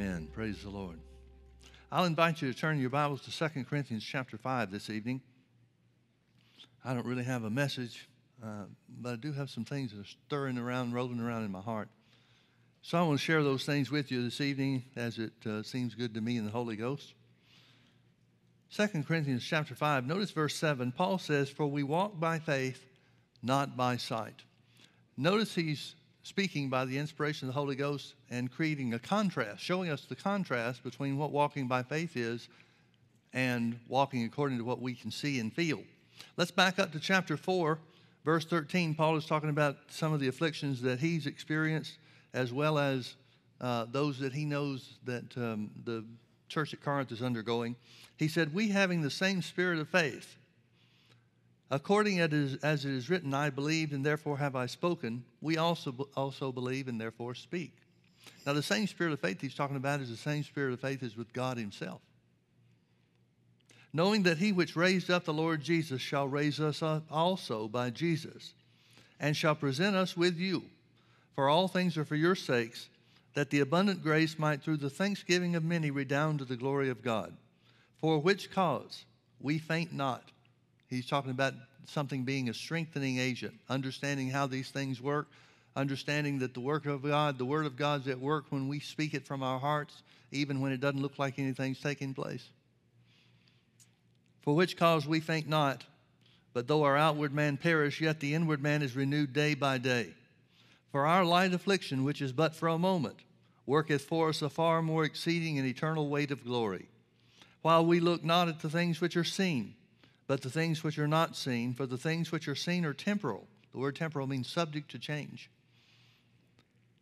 Amen. Praise the Lord. I'll invite you to turn your Bibles to 2 Corinthians chapter 5 this evening. I don't really have a message, uh, but I do have some things that are stirring around, rolling around in my heart. So I want to share those things with you this evening as it uh, seems good to me in the Holy Ghost. 2 Corinthians chapter 5, notice verse 7. Paul says, For we walk by faith, not by sight. Notice he's speaking by the inspiration of the Holy Ghost and creating a contrast, showing us the contrast between what walking by faith is and walking according to what we can see and feel. Let's back up to chapter 4, verse 13. Paul is talking about some of the afflictions that he's experienced, as well as uh, those that he knows that um, the church at Corinth is undergoing. He said, We having the same spirit of faith, according as it is written, I believed and therefore have I spoken, we also, also believe and therefore speak. Now, the same spirit of faith he's talking about is the same spirit of faith as with God himself. Knowing that he which raised up the Lord Jesus shall raise us up also by Jesus, and shall present us with you. For all things are for your sakes, that the abundant grace might through the thanksgiving of many redound to the glory of God. For which cause we faint not. He's talking about something being a strengthening agent, understanding how these things work, understanding that the work of God, the Word of God's at work when we speak it from our hearts, even when it doesn't look like anything's taking place. For which cause we faint not, but though our outward man perish, yet the inward man is renewed day by day. For our light affliction, which is but for a moment, worketh for us a far more exceeding and eternal weight of glory. While we look not at the things which are seen, but the things which are not seen, for the things which are seen are temporal. The word temporal means subject to change.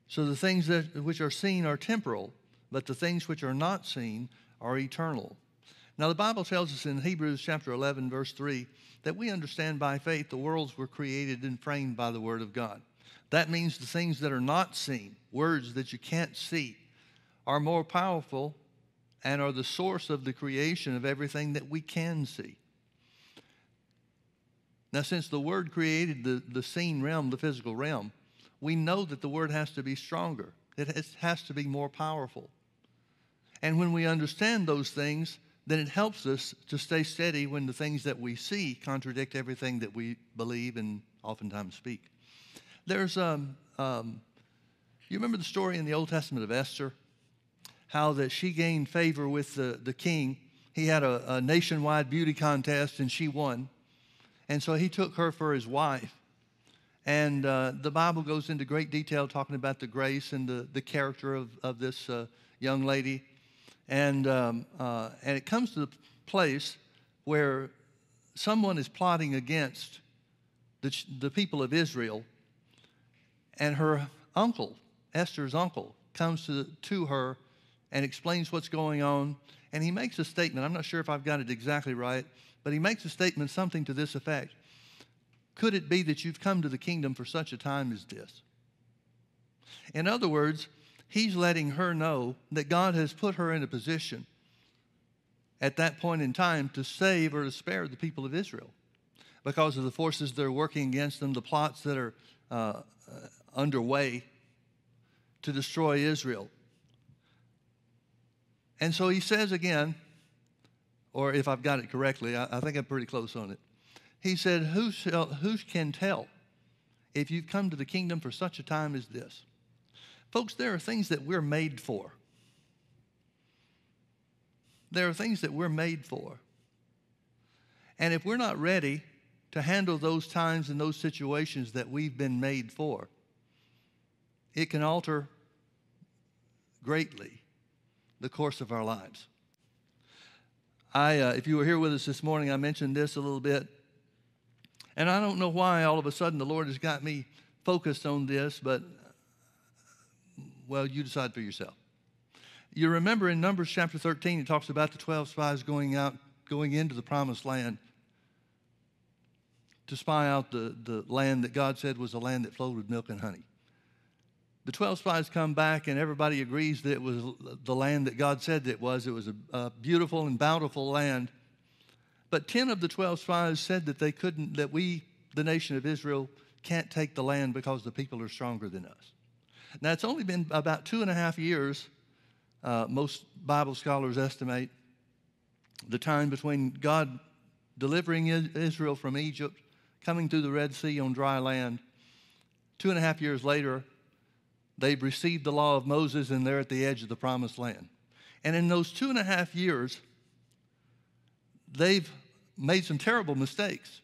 So the things that, which are seen are temporal, but the things which are not seen are eternal. Now, the Bible tells us in Hebrews chapter 11, verse 3, that we understand by faith the worlds were created and framed by the Word of God. That means the things that are not seen, words that you can't see, are more powerful and are the source of the creation of everything that we can see. Now, since the Word created the, the seen realm, the physical realm, we know that the Word has to be stronger, it has to be more powerful. And when we understand those things, then it helps us to stay steady when the things that we see contradict everything that we believe and oftentimes speak. There's, um, um, you remember the story in the Old Testament of Esther? How that she gained favor with the, the king. He had a, a nationwide beauty contest and she won. And so he took her for his wife. And uh, the Bible goes into great detail talking about the grace and the, the character of, of this uh, young lady. And, um, uh, and it comes to the place where someone is plotting against the, the people of Israel and her uncle, Esther's uncle, comes to, to her and explains what's going on. And he makes a statement. I'm not sure if I've got it exactly right, but he makes a statement, something to this effect Could it be that you've come to the kingdom for such a time as this? In other words, he's letting her know that God has put her in a position at that point in time to save or to spare the people of Israel because of the forces that are working against them, the plots that are uh, underway to destroy Israel. And so he says again, or if I've got it correctly, I, I think I'm pretty close on it. He said, who, shall, who can tell if you've come to the kingdom for such a time as this? Folks, there are things that we're made for. There are things that we're made for. And if we're not ready to handle those times and those situations that we've been made for, it can alter greatly the course of our lives. I, uh, if you were here with us this morning, I mentioned this a little bit. And I don't know why all of a sudden the Lord has got me focused on this, but well, you decide for yourself. You remember in Numbers chapter 13, it talks about the 12 spies going out, going into the promised land to spy out the, the land that God said was a land that flowed with milk and honey. The 12 spies come back, and everybody agrees that it was the land that God said that it was. It was a, a beautiful and bountiful land. But 10 of the 12 spies said that they couldn't, that we, the nation of Israel, can't take the land because the people are stronger than us. Now, it's only been about two and a half years uh, most Bible scholars estimate the time between God delivering Israel from Egypt, coming through the Red Sea on dry land. Two and a half years later, they've received the law of Moses and they're at the edge of the promised land. And in those two and a half years, they've made some terrible mistakes.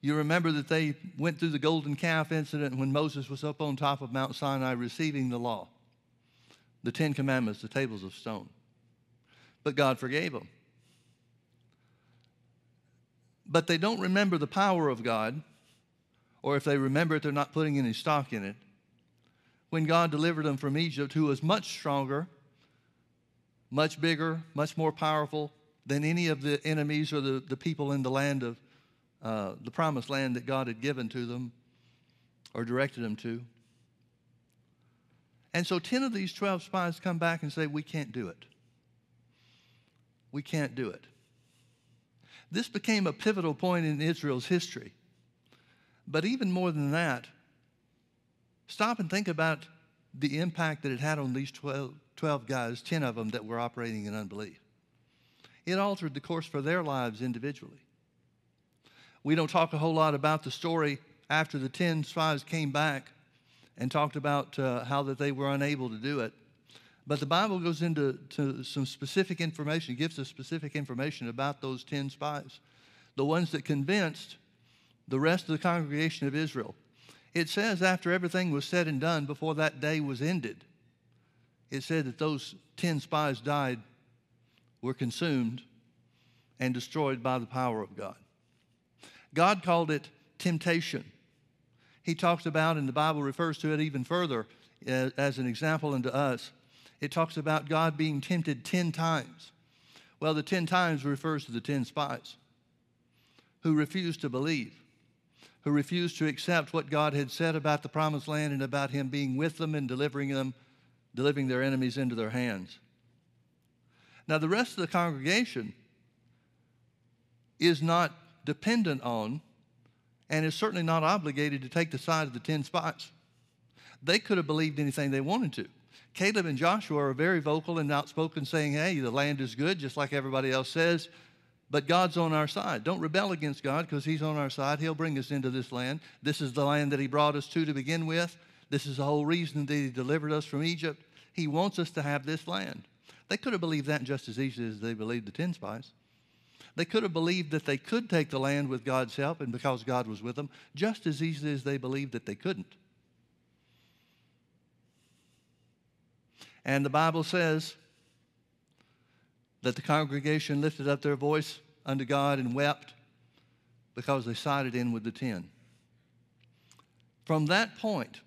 You remember that they went through the golden calf incident when Moses was up on top of Mount Sinai receiving the law, the Ten Commandments, the tables of stone. But God forgave them. But they don't remember the power of God, or if they remember it, they're not putting any stock in it. When God delivered them from Egypt, who was much stronger, much bigger, much more powerful, than any of the enemies or the, the people in the land of uh, the promised land that God had given to them or directed them to. And so 10 of these 12 spies come back and say, We can't do it. We can't do it. This became a pivotal point in Israel's history. But even more than that, stop and think about the impact that it had on these 12, 12 guys, 10 of them that were operating in unbelief it altered the course for their lives individually. We don't talk a whole lot about the story after the 10 spies came back and talked about uh, how that they were unable to do it. But the Bible goes into some specific information, gives us specific information about those 10 spies, the ones that convinced the rest of the congregation of Israel. It says after everything was said and done, before that day was ended, it said that those 10 spies died were consumed and destroyed by the power of God. God called it temptation. He talks about, and the Bible refers to it even further as, as an example unto us. It talks about God being tempted 10 times. Well, the 10 times refers to the 10 spies who refused to believe, who refused to accept what God had said about the promised land and about Him being with them and delivering them, delivering their enemies into their hands. Now, the rest of the congregation is not dependent on and is certainly not obligated to take the side of the 10 spies. They could have believed anything they wanted to. Caleb and Joshua are very vocal and outspoken, saying, Hey, the land is good, just like everybody else says, but God's on our side. Don't rebel against God because He's on our side. He'll bring us into this land. This is the land that He brought us to to begin with. This is the whole reason that He delivered us from Egypt. He wants us to have this land. They could have believed that just as easily as they believed the 10 spies. They could have believed that they could take the land with God's help and because God was with them, just as easily as they believed that they couldn't. And the Bible says that the congregation lifted up their voice unto God and wept because they sided in with the ten. From that point,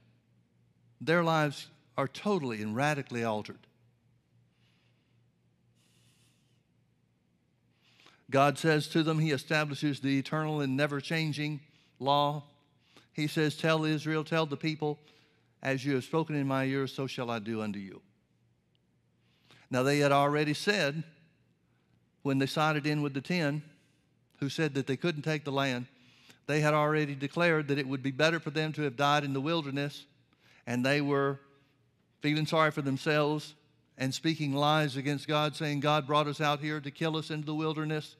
their lives are totally and radically altered. God says to them, He establishes the eternal and never changing law. He says, Tell Israel, tell the people, as you have spoken in my ears, so shall I do unto you. Now, they had already said, when they sided in with the ten, who said that they couldn't take the land, they had already declared that it would be better for them to have died in the wilderness, and they were feeling sorry for themselves and speaking lies against God, saying, God brought us out here to kill us into the wilderness.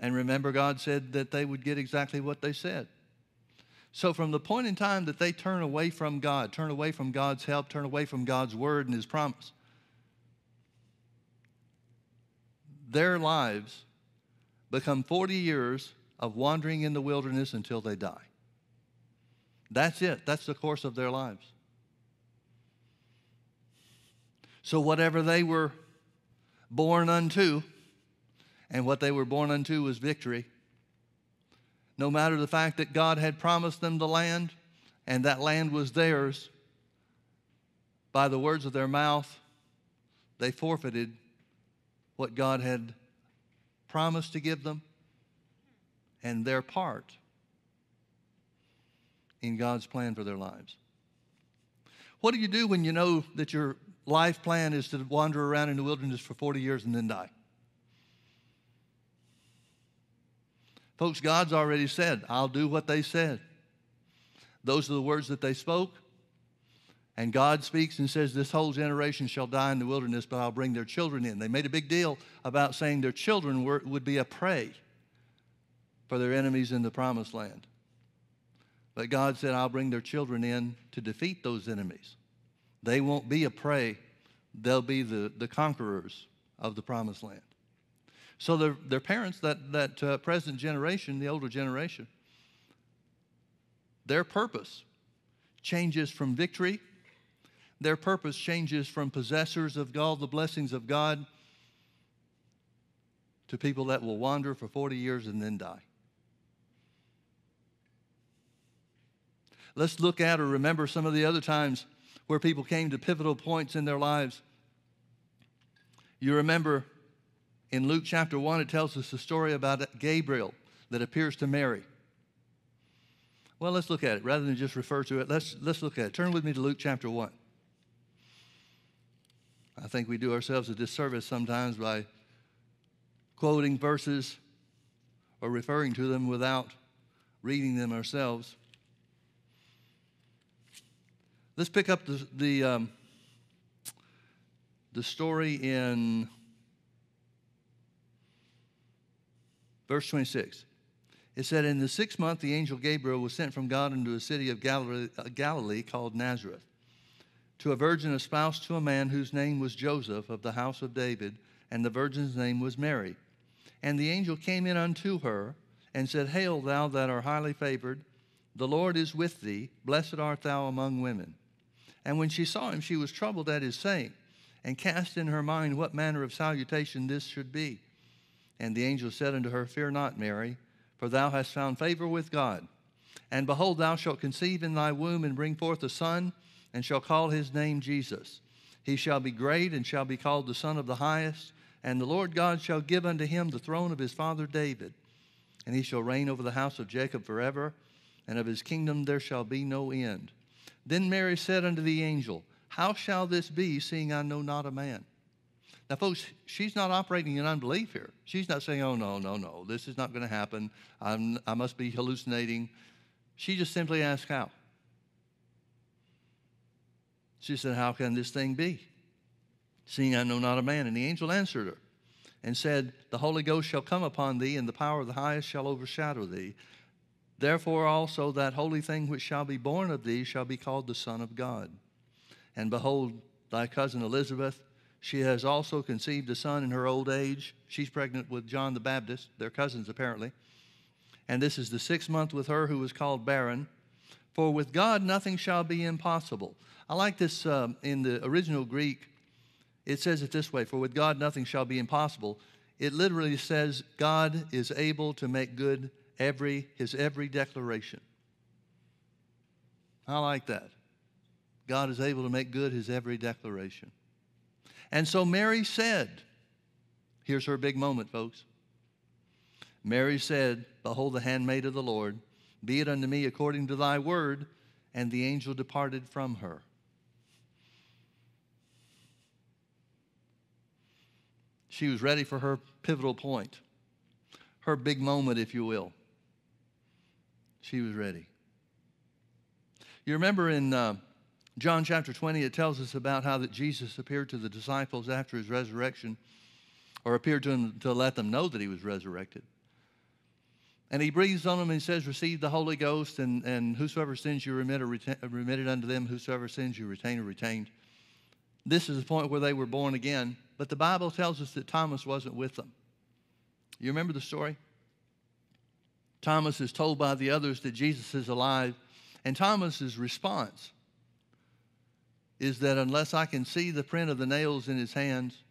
And remember, God said that they would get exactly what they said. So, from the point in time that they turn away from God, turn away from God's help, turn away from God's word and His promise, their lives become 40 years of wandering in the wilderness until they die. That's it. That's the course of their lives. So, whatever they were born unto, and what they were born unto was victory. No matter the fact that God had promised them the land, and that land was theirs, by the words of their mouth, they forfeited what God had promised to give them and their part in God's plan for their lives. What do you do when you know that your life plan is to wander around in the wilderness for 40 years and then die. Folks, God's already said, I'll do what they said. Those are the words that they spoke, And God speaks and says, This whole generation shall die in the wilderness, but I'll bring their children in. They made a big deal about saying their children were, would be a prey for their enemies in the promised land. But God said, I'll bring their children in to defeat those enemies. They won't be a prey, they'll be the, the conquerors of the promised land. So their, their parents, that, that uh, present generation, the older generation, their purpose changes from victory their purpose changes from possessors of all the blessings of God to people that will wander for 40 years and then die. Let's look at or remember some of the other times where people came to pivotal points in their lives. You remember in Luke chapter 1, it tells us the story about Gabriel that appears to Mary. Well, let's look at it. Rather than just refer to it, let's, let's look at it. Turn with me to Luke chapter 1. I think we do ourselves a disservice sometimes by quoting verses or referring to them without reading them ourselves. Let's pick up the, the, um, the story in verse 26. It said, In the sixth month, the angel Gabriel was sent from God into a city of Galilee, Galilee called Nazareth to a virgin espoused to a man whose name was Joseph of the house of David, and the virgin's name was Mary. And the angel came in unto her and said, Hail, thou that art highly favored, the Lord is with thee, blessed art thou among women. And when she saw him, she was troubled at his saying, and cast in her mind what manner of salutation this should be. And the angel said unto her, Fear not, Mary, for thou hast found favor with God. And behold, thou shalt conceive in thy womb and bring forth a son and shall call his name Jesus. He shall be great and shall be called the Son of the Highest, and the Lord God shall give unto him the throne of his father David, and he shall reign over the house of Jacob forever, and of his kingdom there shall be no end. Then Mary said unto the angel, How shall this be, seeing I know not a man? Now, folks, she's not operating in unbelief here. She's not saying, Oh, no, no, no, this is not going to happen. I'm, I must be hallucinating. She just simply asks, How? She said, How can this thing be? Seeing I know not a man. And the angel answered her and said, The Holy Ghost shall come upon thee, and the power of the highest shall overshadow thee. Therefore also that holy thing which shall be born of thee shall be called the Son of God. And behold, thy cousin Elizabeth, she has also conceived a son in her old age. She's pregnant with John the Baptist, their cousins apparently. And this is the sixth month with her who was called barren. For with God nothing shall be impossible. I like this um, in the original Greek. It says it this way For with God nothing shall be impossible. It literally says God is able to make good every, his every declaration. I like that. God is able to make good his every declaration. And so Mary said, here's her big moment, folks. Mary said, Behold, the handmaid of the Lord, be it unto me according to thy word. And the angel departed from her. She was ready for her pivotal point, her big moment, if you will. She was ready. You remember in uh, John chapter 20, it tells us about how that Jesus appeared to the disciples after his resurrection, or appeared to them to let them know that he was resurrected. And he breathes on them and says, Receive the Holy Ghost, and, and whosoever sins you remit, or retain, remitted unto them, whosoever sins you retain or retained. This is the point where they were born again. But the Bible tells us that Thomas wasn't with them. You remember the story? Thomas is told by the others that Jesus is alive, and Thomas's response is that unless I can see the print of the nails in his hands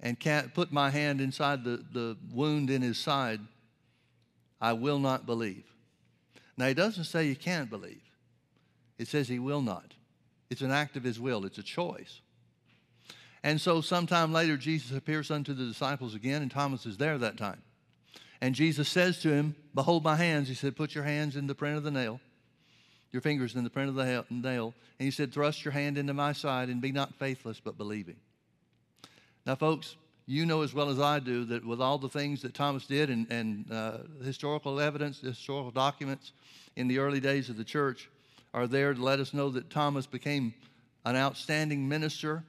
and can't put my hand inside the, the wound in his side, I will not believe. Now, he doesn't say you can't believe, it says he will not. It's an act of his will, it's a choice. And so, sometime later, Jesus appears unto the disciples again, and Thomas is there that time. And Jesus says to him, Behold my hands. He said, Put your hands in the print of the nail, your fingers in the print of the nail. And he said, Thrust your hand into my side and be not faithless, but believing. Now, folks, you know as well as I do that with all the things that Thomas did and, and uh, historical evidence, historical documents in the early days of the church, are there to let us know that Thomas became an outstanding minister.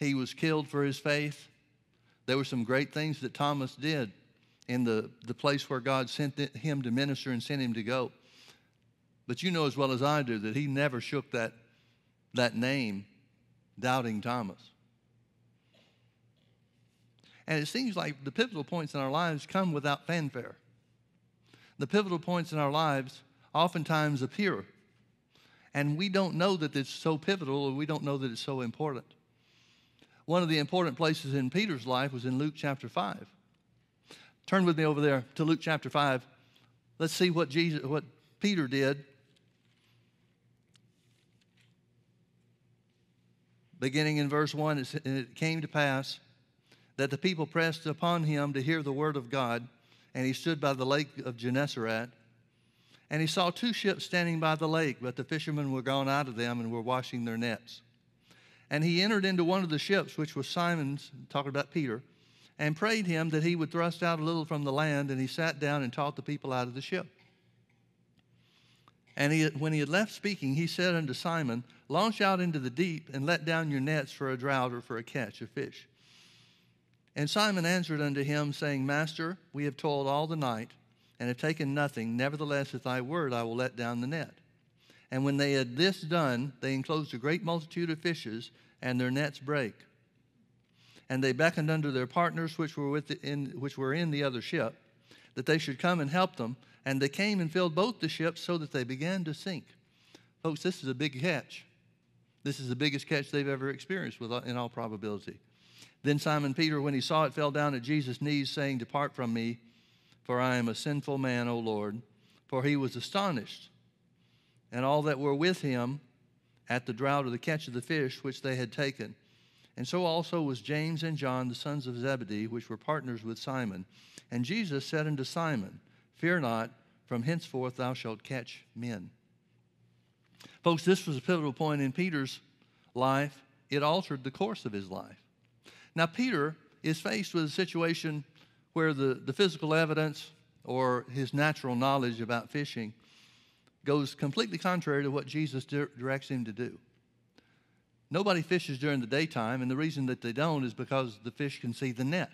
He was killed for his faith. There were some great things that Thomas did in the, the place where God sent him to minister and sent him to go. But you know as well as I do that he never shook that, that name, Doubting Thomas. And it seems like the pivotal points in our lives come without fanfare. The pivotal points in our lives oftentimes appear, and we don't know that it's so pivotal or we don't know that it's so important. One of the important places in Peter's life was in Luke chapter 5. Turn with me over there to Luke chapter 5. Let's see what Jesus what Peter did. Beginning in verse 1, it came to pass that the people pressed upon him to hear the word of God, and he stood by the lake of Gennesaret. And he saw two ships standing by the lake, but the fishermen were gone out of them and were washing their nets. And he entered into one of the ships, which was Simon's, talking about Peter, and prayed him that he would thrust out a little from the land, and he sat down and taught the people out of the ship. And he, when he had left speaking, he said unto Simon, Launch out into the deep and let down your nets for a drought or for a catch of fish. And Simon answered unto him, saying, Master, we have toiled all the night and have taken nothing. Nevertheless, at thy word I will let down the net. And when they had this done, they enclosed a great multitude of fishes, and their nets brake. And they beckoned unto their partners which were, with the, in, which were in the other ship, that they should come and help them. And they came and filled both the ships so that they began to sink. Folks, this is a big catch. This is the biggest catch they've ever experienced, with, in all probability. Then Simon Peter, when he saw it, fell down at Jesus' knees, saying, Depart from me, for I am a sinful man, O Lord. For he was astonished, and all that were with him at the drought of the catch of the fish which they had taken. And so also was James and John, the sons of Zebedee, which were partners with Simon. And Jesus said unto Simon, Fear not, from henceforth thou shalt catch men. Folks, this was a pivotal point in Peter's life. It altered the course of his life. Now, Peter is faced with a situation where the, the physical evidence or his natural knowledge about fishing goes completely contrary to what Jesus di- directs him to do. Nobody fishes during the daytime, and the reason that they don't is because the fish can see the net.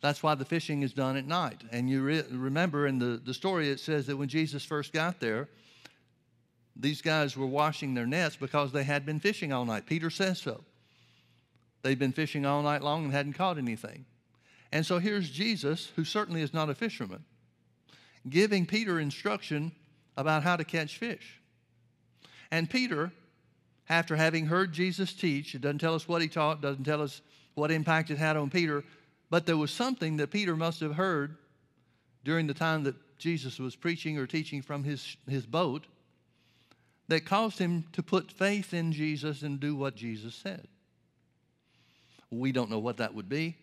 That's why the fishing is done at night. And you re- remember in the, the story, it says that when Jesus first got there, these guys were washing their nets because they had been fishing all night. Peter says so. They'd been fishing all night long and hadn't caught anything. And so here's Jesus, who certainly is not a fisherman, giving Peter instruction about how to catch fish. And Peter, after having heard Jesus teach, it doesn't tell us what he taught, doesn't tell us what impact it had on Peter, but there was something that Peter must have heard during the time that Jesus was preaching or teaching from his, his boat that caused him to put faith in Jesus and do what Jesus said. We don't know what that would be.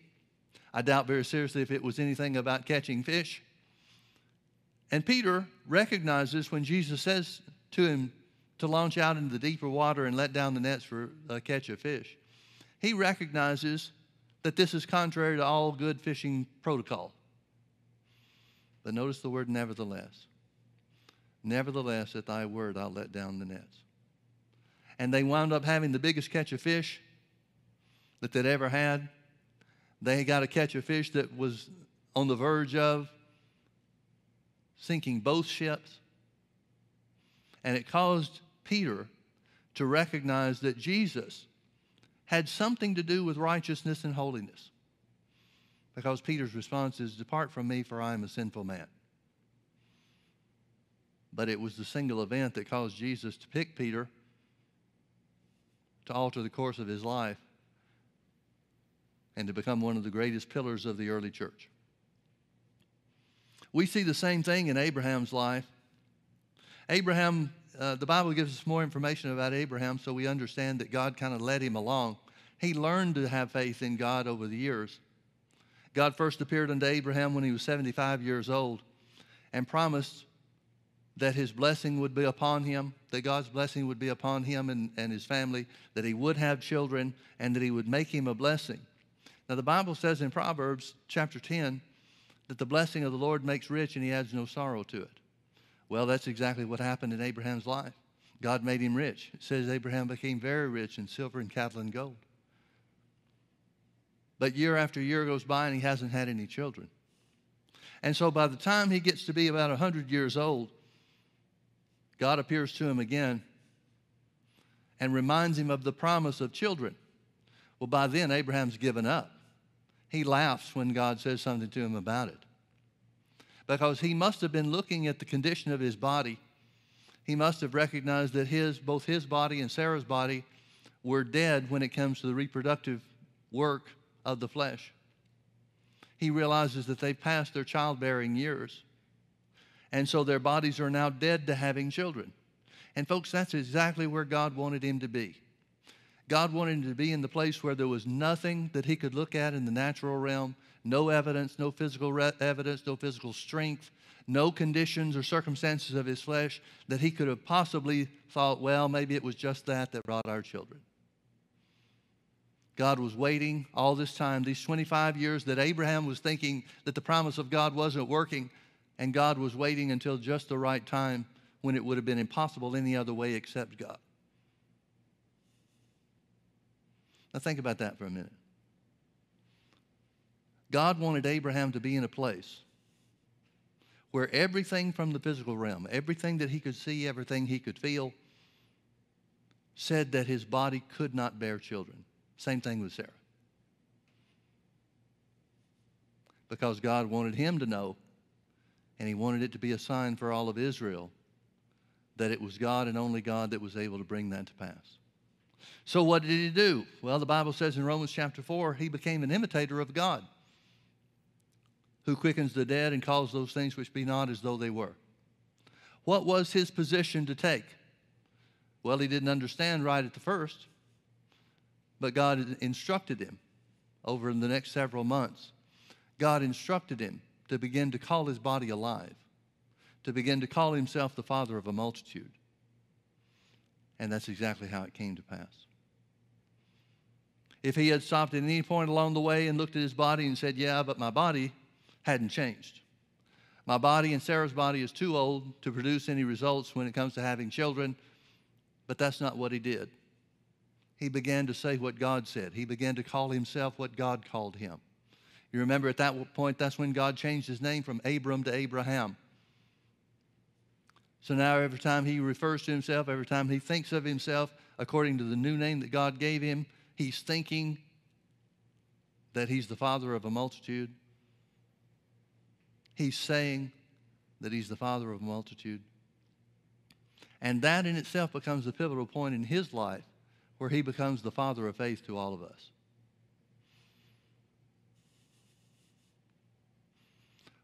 I doubt very seriously if it was anything about catching fish. And Peter recognizes when Jesus says to him to launch out into the deeper water and let down the nets for uh, a catch of fish, he recognizes that this is contrary to all good fishing protocol. But notice the word nevertheless. Nevertheless, at thy word, I'll let down the nets. And they wound up having the biggest catch of fish that they'd ever had. They got to catch a fish that was on the verge of sinking both ships. And it caused Peter to recognize that Jesus had something to do with righteousness and holiness. Because Peter's response is, Depart from me, for I am a sinful man. But it was the single event that caused Jesus to pick Peter to alter the course of his life and to become one of the greatest pillars of the early church. We see the same thing in Abraham's life. Abraham, uh, the Bible gives us more information about Abraham so we understand that God kind of led him along. He learned to have faith in God over the years. God first appeared unto Abraham when he was 75 years old and promised that his blessing would be upon him, that God's blessing would be upon him and, and his family, that he would have children, and that he would make him a blessing. Now, the Bible says in Proverbs chapter 10 that the blessing of the Lord makes rich and he adds no sorrow to it. Well, that's exactly what happened in Abraham's life. God made him rich. It says Abraham became very rich in silver and cattle and gold. But year after year goes by and he hasn't had any children. And so by the time he gets to be about 100 years old, God appears to him again and reminds him of the promise of children. Well, by then, Abraham's given up. He laughs when God says something to him about it. Because he must have been looking at the condition of his body. He must have recognized that his, both his body and Sarah's body were dead when it comes to the reproductive work of the flesh. He realizes that they've passed their childbearing years. And so their bodies are now dead to having children. And folks, that's exactly where God wanted him to be. God wanted him to be in the place where there was nothing that he could look at in the natural realm, no evidence, no physical re- evidence, no physical strength, no conditions or circumstances of his flesh that he could have possibly thought, well, maybe it was just that that brought our children. God was waiting all this time, these 25 years that Abraham was thinking that the promise of God wasn't working, and God was waiting until just the right time when it would have been impossible any other way except God. Now, think about that for a minute. God wanted Abraham to be in a place where everything from the physical realm, everything that he could see, everything he could feel, said that his body could not bear children. Same thing with Sarah. Because God wanted him to know, and he wanted it to be a sign for all of Israel, that it was God and only God that was able to bring that to pass. So, what did he do? Well, the Bible says in Romans chapter 4, he became an imitator of God, who quickens the dead and calls those things which be not as though they were. What was his position to take? Well, he didn't understand right at the first. But God instructed him over the next several months. God instructed him to begin to call his body alive, to begin to call himself the father of a multitude. And that's exactly how it came to pass. If he had stopped at any point along the way and looked at his body and said, Yeah, but my body hadn't changed. My body and Sarah's body is too old to produce any results when it comes to having children, but that's not what he did he began to say what God said. He began to call himself what God called him. You remember at that point, that's when God changed his name from Abram to Abraham. So now every time he refers to himself, every time he thinks of himself according to the new name that God gave him, he's thinking that he's the father of a multitude. He's saying that he's the father of a multitude. And that in itself becomes the pivotal point in his life where he becomes the father of faith to all of us.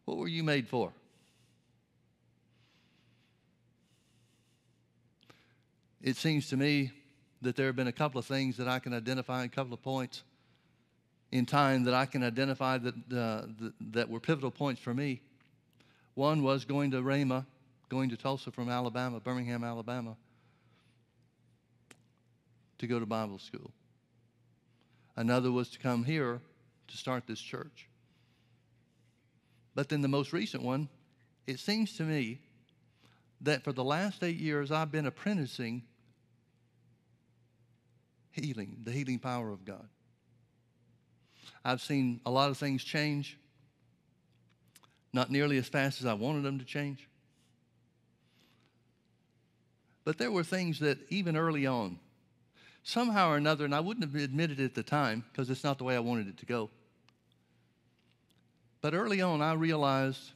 What were you made for? It seems to me that there have been a couple of things that I can identify, a couple of points in time that I can identify that, uh, that, that were pivotal points for me. One was going to Rhema, going to Tulsa from Alabama, Birmingham, Alabama to go to Bible school. Another was to come here to start this church. But then the most recent one, it seems to me that for the last eight years I've been apprenticing healing, the healing power of God. I've seen a lot of things change, not nearly as fast as I wanted them to change. But there were things that even early on, somehow or another, and I wouldn't have admitted it at the time because it's not the way I wanted it to go. But early on, I realized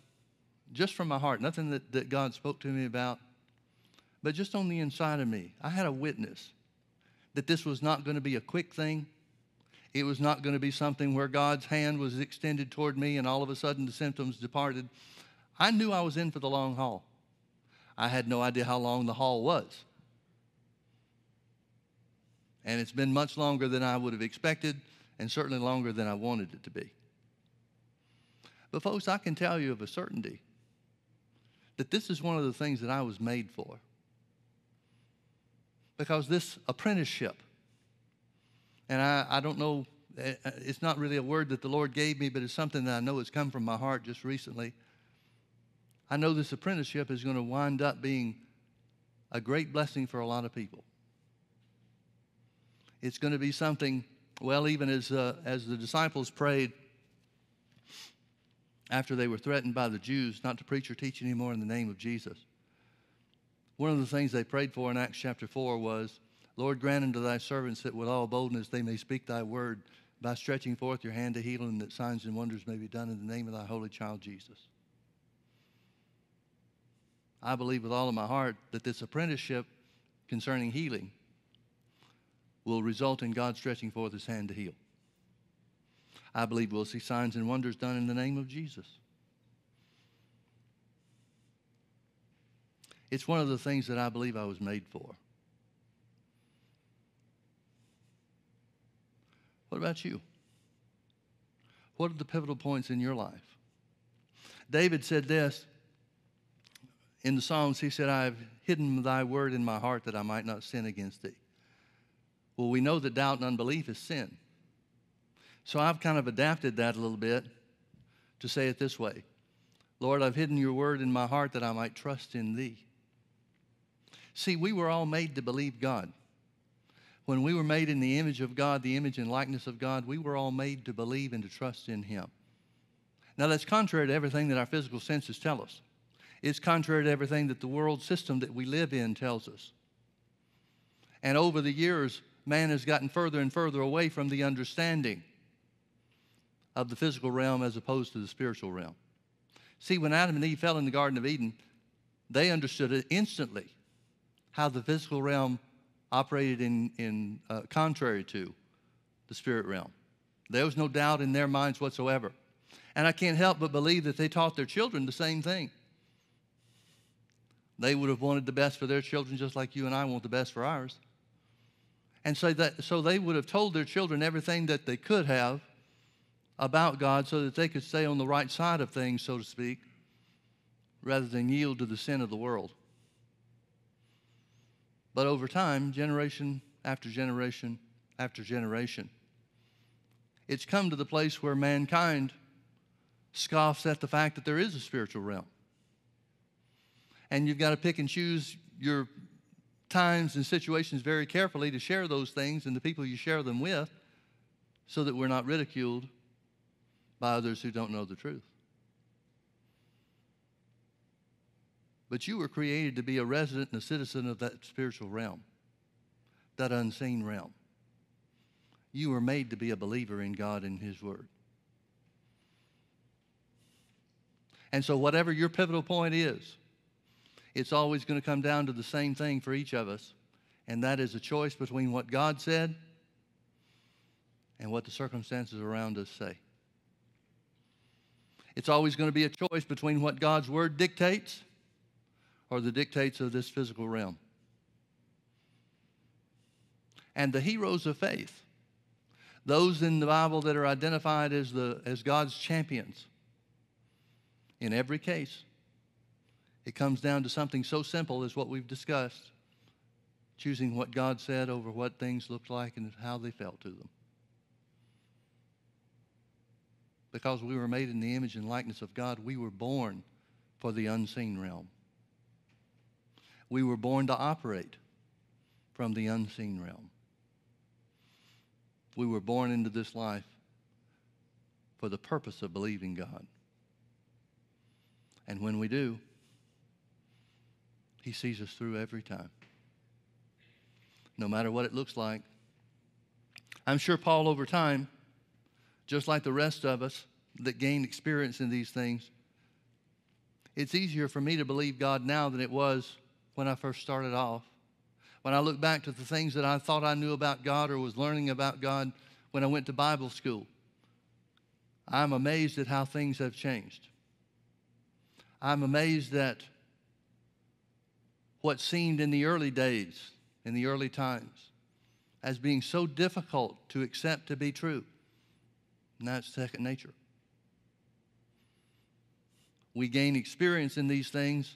just from my heart, nothing that, that God spoke to me about, but just on the inside of me, I had a witness that this was not going to be a quick thing. It was not going to be something where God's hand was extended toward me and all of a sudden the symptoms departed. I knew I was in for the long haul. I had no idea how long the haul was and it's been much longer than I would have expected, and certainly longer than I wanted it to be. But, folks, I can tell you of a certainty that this is one of the things that I was made for. Because this apprenticeship, and I, I don't know, eh, eh, it's not really a word that the Lord gave me, but it's something that I know has come from my heart just recently. I know this apprenticeship is going to wind up being a great blessing for a lot of people. It's going to be something, well, even as, uh, as the disciples prayed after they were threatened by the Jews not to preach or teach anymore in the name of Jesus. One of the things they prayed for in Acts chapter 4 was, Lord, grant unto thy servants that with all boldness they may speak thy word by stretching forth your hand to heal, and that signs and wonders may be done in the name of thy holy child Jesus. I believe with all of my heart that this apprenticeship concerning healing will result in God stretching forth his hand to heal. I believe we'll see signs and wonders done in the name of Jesus. It's one of the things that I believe I was made for. What about you? What are the pivotal points in your life? David said this in the Psalms. He said, I have hidden thy word in my heart that I might not sin against thee. Well, we know that doubt and unbelief is sin. So I've kind of adapted that a little bit to say it this way Lord, I've hidden your word in my heart that I might trust in thee. See, we were all made to believe God. When we were made in the image of God, the image and likeness of God, we were all made to believe and to trust in Him. Now, that's contrary to everything that our physical senses tell us. It's contrary to everything that the world system that we live in tells us. And over the years, man has gotten further and further away from the understanding of the physical realm as opposed to the spiritual realm. See, when Adam and Eve fell in the Garden of Eden, they understood it instantly how the physical realm operated in, in uh, contrary to the spirit realm. There was no doubt in their minds whatsoever. And I can't help but believe that they taught their children the same thing. They would have wanted the best for their children just like you and I want the best for ours. And so, that, so they would have told their children everything that they could have about God so that they could stay on the right side of things, so to speak, rather than yield to the sin of the world. But over time, generation after generation after generation, it's come to the place where mankind scoffs at the fact that there is a spiritual realm. And you've got to pick and choose your times and situations very carefully to share those things and the people you share them with so that we're not ridiculed by others who don't know the truth. But you were created to be a resident and a citizen of that spiritual realm, that unseen realm. You were made to be a believer in God and His Word. And so, whatever your pivotal point is, it's always going to come down to the same thing for each of us, and that is a choice between what God said and what the circumstances around us say. It's always going to be a choice between what God's Word dictates or the dictates of this physical realm. And the heroes of faith, those in the Bible that are identified as, the, as God's champions, in every case, it comes down to something so simple as what we've discussed choosing what God said over what things looked like and how they felt to them. Because we were made in the image and likeness of God, we were born for the unseen realm. We were born to operate from the unseen realm. We were born into this life for the purpose of believing God. And when we do, he sees us through every time, no matter what it looks like. I'm sure Paul, over time, just like the rest of us that gain experience in these things, it's easier for me to believe God now than it was when I first started off. When I look back to the things that I thought I knew about God or was learning about God when I went to Bible school, I'm amazed at how things have changed. I'm amazed that what seemed in the early days, in the early times, as being so difficult to accept to be true. And that's second nature. We gain experience in these things,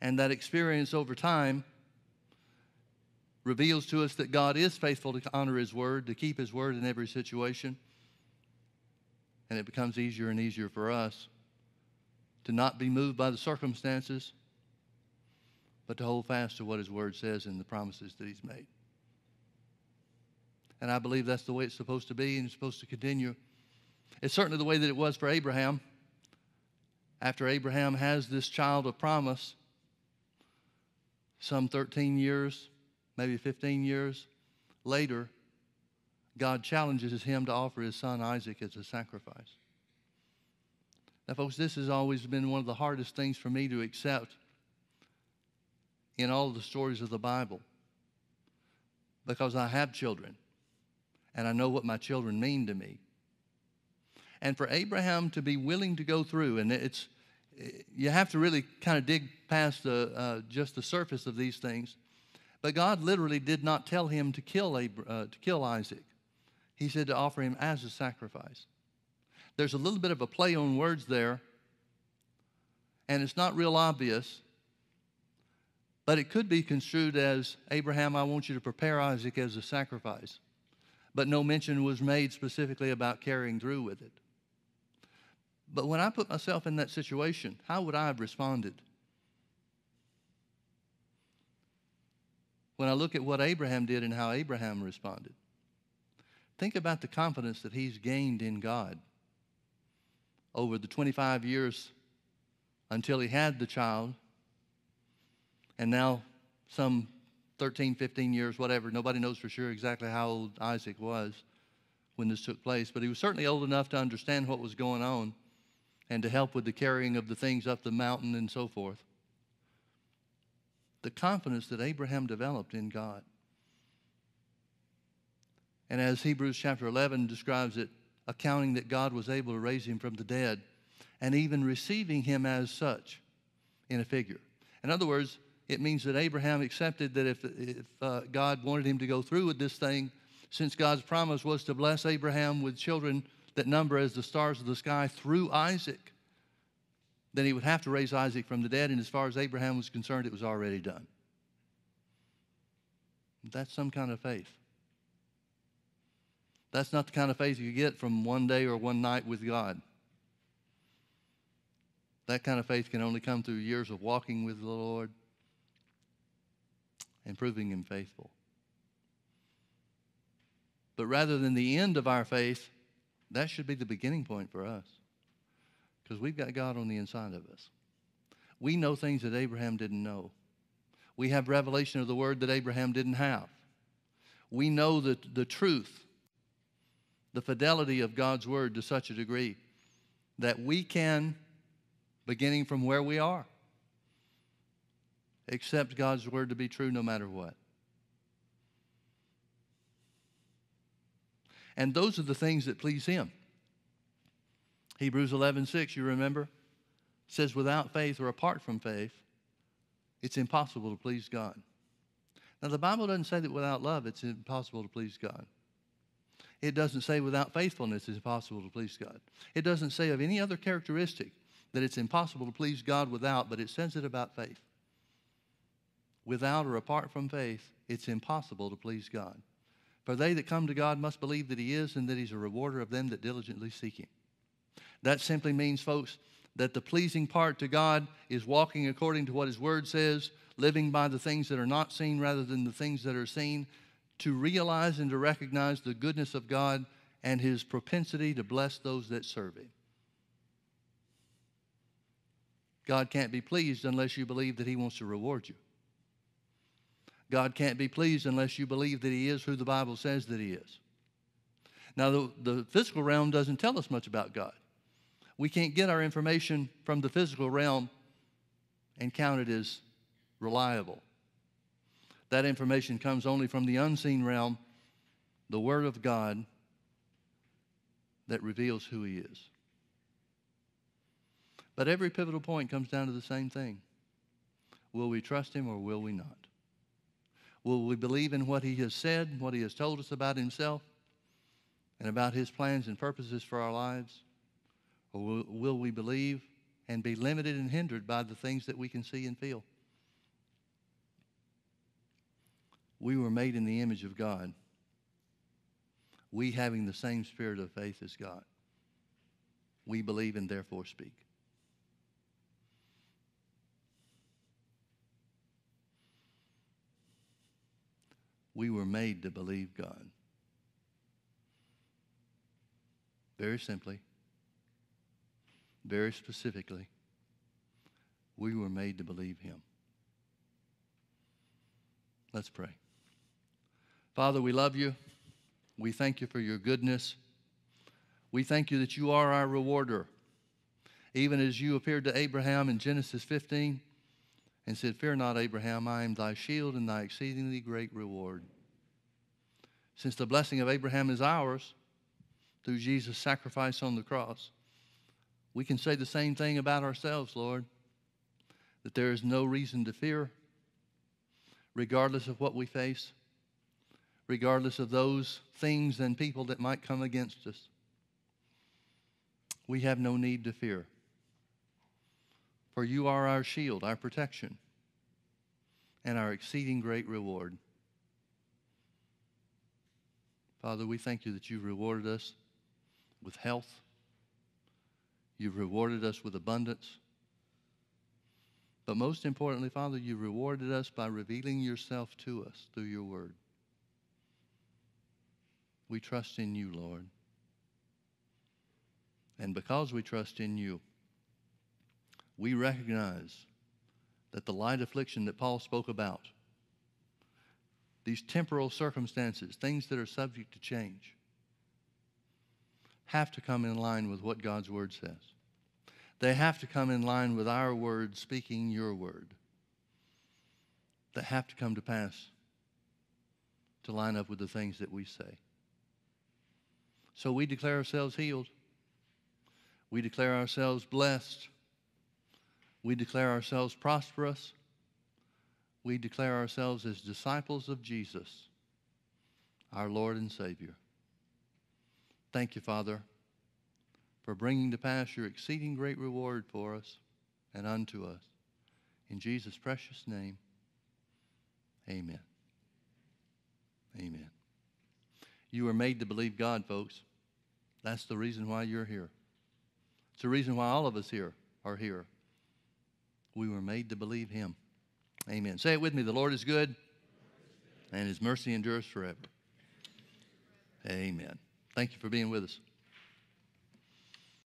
and that experience over time reveals to us that God is faithful to honor His word, to keep His word in every situation. And it becomes easier and easier for us to not be moved by the circumstances, but to hold fast to what His Word says and the promises that He's made. And I believe that's the way it's supposed to be and it's supposed to continue. It's certainly the way that it was for Abraham. After Abraham has this child of promise, some 13 years, maybe 15 years later, God challenges him to offer his son Isaac as a sacrifice. Now, folks, this has always been one of the hardest things for me to accept in all of the stories of the Bible because I have children and I know what my children mean to me. And for Abraham to be willing to go through, and it's, you have to really kind of dig past the, uh, just the surface of these things. But God literally did not tell him to kill, Abra- uh, to kill Isaac. He said to offer him as a sacrifice. There's a little bit of a play on words there, and it's not real obvious, but it could be construed as Abraham, I want you to prepare Isaac as a sacrifice. But no mention was made specifically about carrying through with it. But when I put myself in that situation, how would I have responded? When I look at what Abraham did and how Abraham responded, think about the confidence that he's gained in God over the 25 years until he had the child, and now some 13, 15 years, whatever. Nobody knows for sure exactly how old Isaac was when this took place, but he was certainly old enough to understand what was going on and to help with the carrying of the things up the mountain and so forth. The confidence that Abraham developed in God. And as Hebrews chapter 11 describes it, accounting that God was able to raise him from the dead and even receiving him as such in a figure. In other words, it means that Abraham accepted that if, if uh, God wanted him to go through with this thing, since God's promise was to bless Abraham with children that number as the stars of the sky through Isaac, then he would have to raise Isaac from the dead. And as far as Abraham was concerned, it was already done. That's some kind of faith. That's not the kind of faith you get from one day or one night with God. That kind of faith can only come through years of walking with the Lord and proving Him faithful. But rather than the end of our faith, that should be the beginning point for us because we've got God on the inside of us. We know things that Abraham didn't know. We have revelation of the word that Abraham didn't have. We know the, the truth, the fidelity of God's word to such a degree that we can, beginning from where we are, accept God's word to be true no matter what. And those are the things that please him. Hebrews 11:6, you remember? says without faith or apart from faith, it's impossible to please God. Now the Bible doesn't say that without love it's impossible to please God. It doesn't say without faithfulness it's impossible to please God. It doesn't say of any other characteristic that it's impossible to please God without, but it says it about faith. Without or apart from faith, it's impossible to please God. For they that come to God must believe that He is and that He's a rewarder of them that diligently seek Him. That simply means, folks, that the pleasing part to God is walking according to what His Word says, living by the things that are not seen rather than the things that are seen, to realize and to recognize the goodness of God and His propensity to bless those that serve Him. God can't be pleased unless you believe that He wants to reward you. God can't be pleased unless you believe that He is who the Bible says that He is. Now, the, the physical realm doesn't tell us much about God. We can't get our information from the physical realm and count it as reliable. That information comes only from the unseen realm, the Word of God that reveals who He is. But every pivotal point comes down to the same thing will we trust Him or will we not? Will we believe in what He has said, what He has told us about Himself, and about His plans and purposes for our lives? Or will, will we believe and be limited and hindered by the things that we can see and feel? We were made in the image of God. We having the same spirit of faith as God. We believe and therefore speak. We were made to believe God. Very simply, very specifically, we were made to believe Him. Let's pray. Father, we love you. We thank you for your goodness. We thank you that you are our rewarder. Even as you appeared to Abraham in Genesis 15 and said, Fear not, Abraham, I am thy shield and thy exceedingly great reward. Since the blessing of Abraham is ours through Jesus' sacrifice on the cross, we can say the same thing about ourselves, Lord, that there is no reason to fear, regardless of what we face, regardless of those things and people that might come against us. We have no need to fear. For you are our shield, our protection, and our exceeding great reward. Father, we thank you that you've rewarded us with health. You've rewarded us with abundance. But most importantly, Father, you've rewarded us by revealing yourself to us through your word. We trust in you, Lord. And because we trust in you, we recognize that the light affliction that Paul spoke about, these temporal circumstances, things that are subject to change, have to come in line with what God's word says. They have to come in line with our word speaking your word. That have to come to pass to line up with the things that we say. So we declare ourselves healed. We declare ourselves blessed. We declare ourselves prosperous. We declare ourselves as disciples of Jesus, our Lord and Savior. Thank you, Father, for bringing to pass your exceeding great reward for us and unto us. In Jesus' precious name, amen. Amen. You were made to believe God, folks. That's the reason why you're here. It's the reason why all of us here are here. We were made to believe Him. Amen. Say it with me the Lord is good, and His mercy endures forever. Amen. Thank you for being with us.